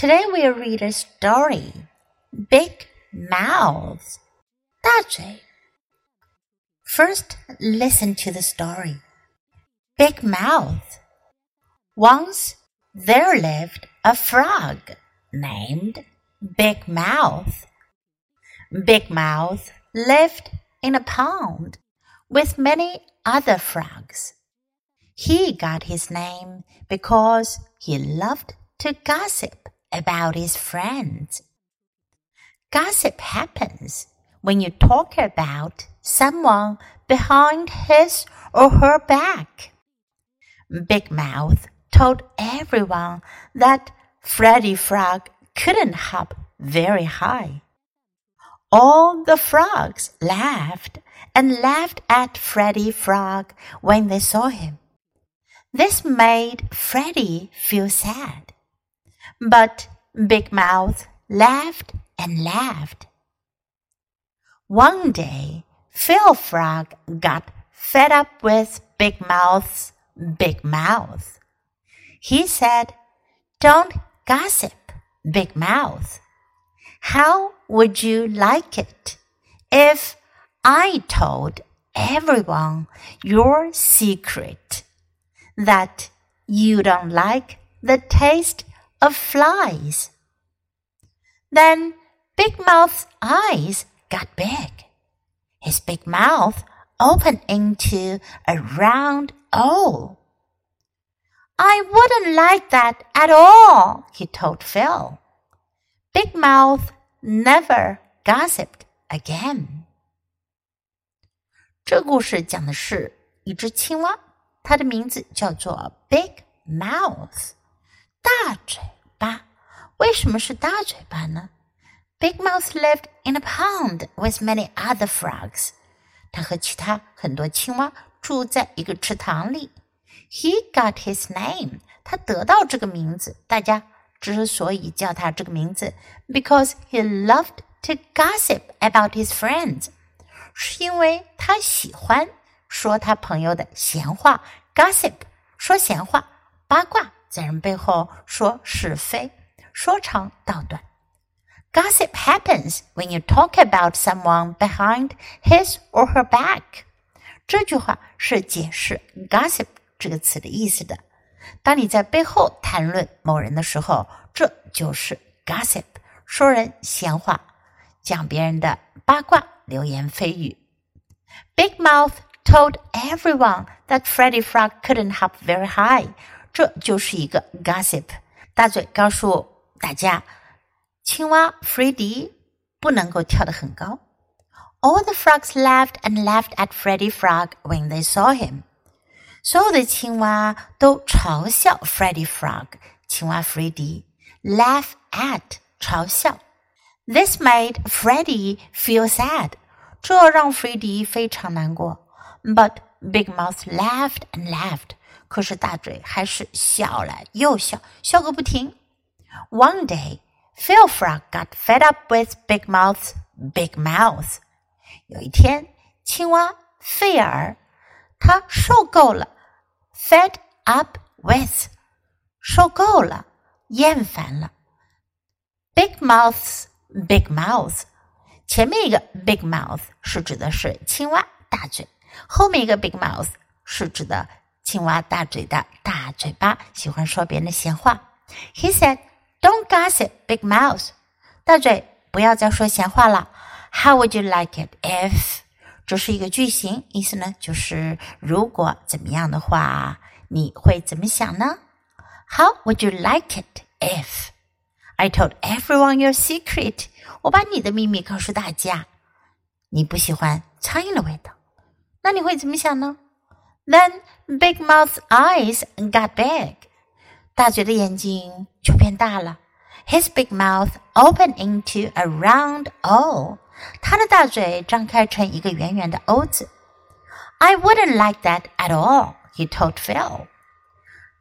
Today we'll read a story. Big Mouth. 大嘴. First, listen to the story. Big Mouth. Once there lived a frog named Big Mouth. Big Mouth lived in a pond with many other frogs. He got his name because he loved to gossip about his friends. Gossip happens when you talk about someone behind his or her back. Big Mouth told everyone that Freddy Frog couldn't hop very high. All the frogs laughed and laughed at Freddy Frog when they saw him. This made Freddy feel sad. But Big Mouth laughed and laughed. One day, Phil Frog got fed up with Big Mouth's big mouth. He said, Don't gossip, Big Mouth. How would you like it if I told everyone your secret that you don't like the taste of flies? Then Big Mouth's eyes got big. His big mouth opened into a round O. I wouldn't like that at all, he told Phil. Big Mouth never gossiped again. 这故事讲的是一只青蛙，它的名字叫做 Big Mouth， 大嘴巴。为什么是大嘴巴呢？Big Mouth lived in a pond with many other frogs。它和其他很多青蛙住在一个池塘里。He got his name，他得到这个名字。大家之所以叫他这个名字，because he loved to gossip about his friends，是因为他喜欢说他朋友的闲话。Gossip，说闲话，八卦，在人背后说是非，说长道短。Gossip happens when you talk about someone behind his or her back。这句话是解释 gossip 这个词的意思的。当你在背后谈论某人的时候，这就是 gossip，说人闲话，讲别人的八卦、流言蜚语。Big Mouth told everyone that Freddy Frog couldn't hop very high， 这就是一个 gossip。大嘴告诉大家，青蛙 Freddy 不能够跳得很高。All the frogs laughed and laughed at Freddy Frog when they saw him. 所有的青蛙都嘲笑 Freddy Frog，青蛙 Freddy laugh at 嘲笑。This made Freddy feel sad，这让 Freddy 非常难过。But Big Mouth laughed and laughed， 可是大嘴还是笑了又笑，笑个不停。One day, Phil Frog got fed up with Big Mouth's big mouth. 有一天，青蛙费尔他受够了，fed up with，受够了，厌烦了。Big mouths big mouth，前面一个 big mouth 是指的是青蛙大嘴，后面一个 big mouth 是指的 青蛙大嘴的大嘴巴，喜欢说别人的闲话。He said, "Don't gossip, big mouth." 大嘴，不要再说闲话了。How would you like it if？这是一个句型，意思呢就是如果怎么样的话，你会怎么想呢？How would you like it if I told everyone your secret？我把你的秘密告诉大家。你不喜欢苍蝇的味道，那你会怎么想呢 ？Then Big Mouth's eyes got big，大嘴的眼睛就变大了。His big mouth opened into a round O。他的大嘴张开成一个圆圆的 O 字。I wouldn't like that at all, he told Phil.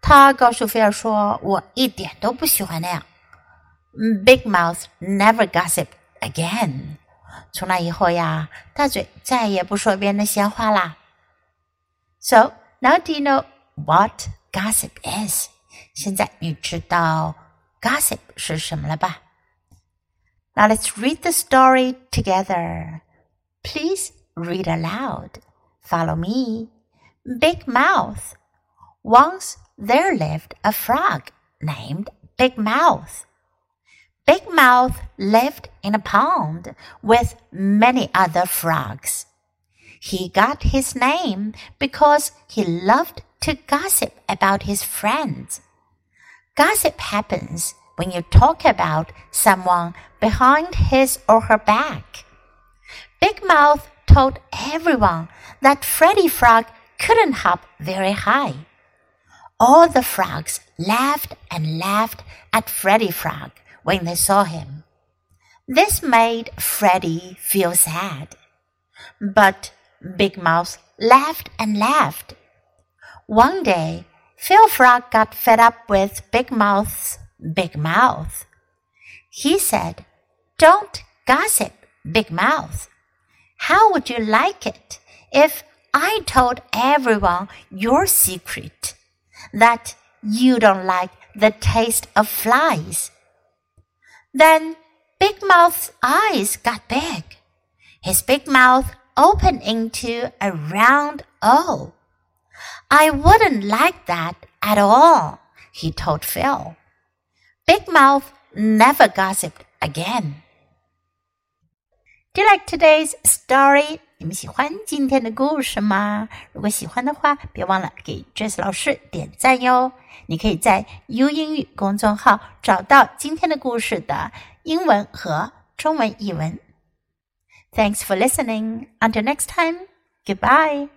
他告诉菲尔说：“我一点都不喜欢那样。” Big Mouth never gossiped again. 从那以后呀，大嘴再也不说别人的闲话啦。 So now do you know what gossip is? 现在你知道 gossip 是什么了吧？Now let's read the story together. Please read aloud. Follow me. Big Mouth. Once there lived a frog named Big Mouth. Big Mouth lived in a pond with many other frogs. He got his name because he loved to gossip about his friends. Gossip happens when you talk about someone behind his or her back. Big Mouth told everyone that Freddy Frog couldn't hop very high. All the frogs laughed and laughed at Freddy Frog when they saw him. This made Freddy feel sad. But Big Mouth laughed and laughed. One day, Phil Frog got fed up with Big Mouth's big mouth. He said, Don't gossip, Big Mouth. How would you like it if I told everyone your secret that you don't like the taste of flies? Then Big Mouth's eyes got big. His big mouth opened into a round O. I wouldn't like that at all, he told Phil. Big Mouth never gossiped again. Do you like today's story? 你们喜欢今天的故事吗？如果喜欢的话，别忘了给 Jess 老师点赞哟。你可以在 U 英语公众号找到今天的故事的英文和中文译文。 Thanks for listening. Until next time. Goodbye.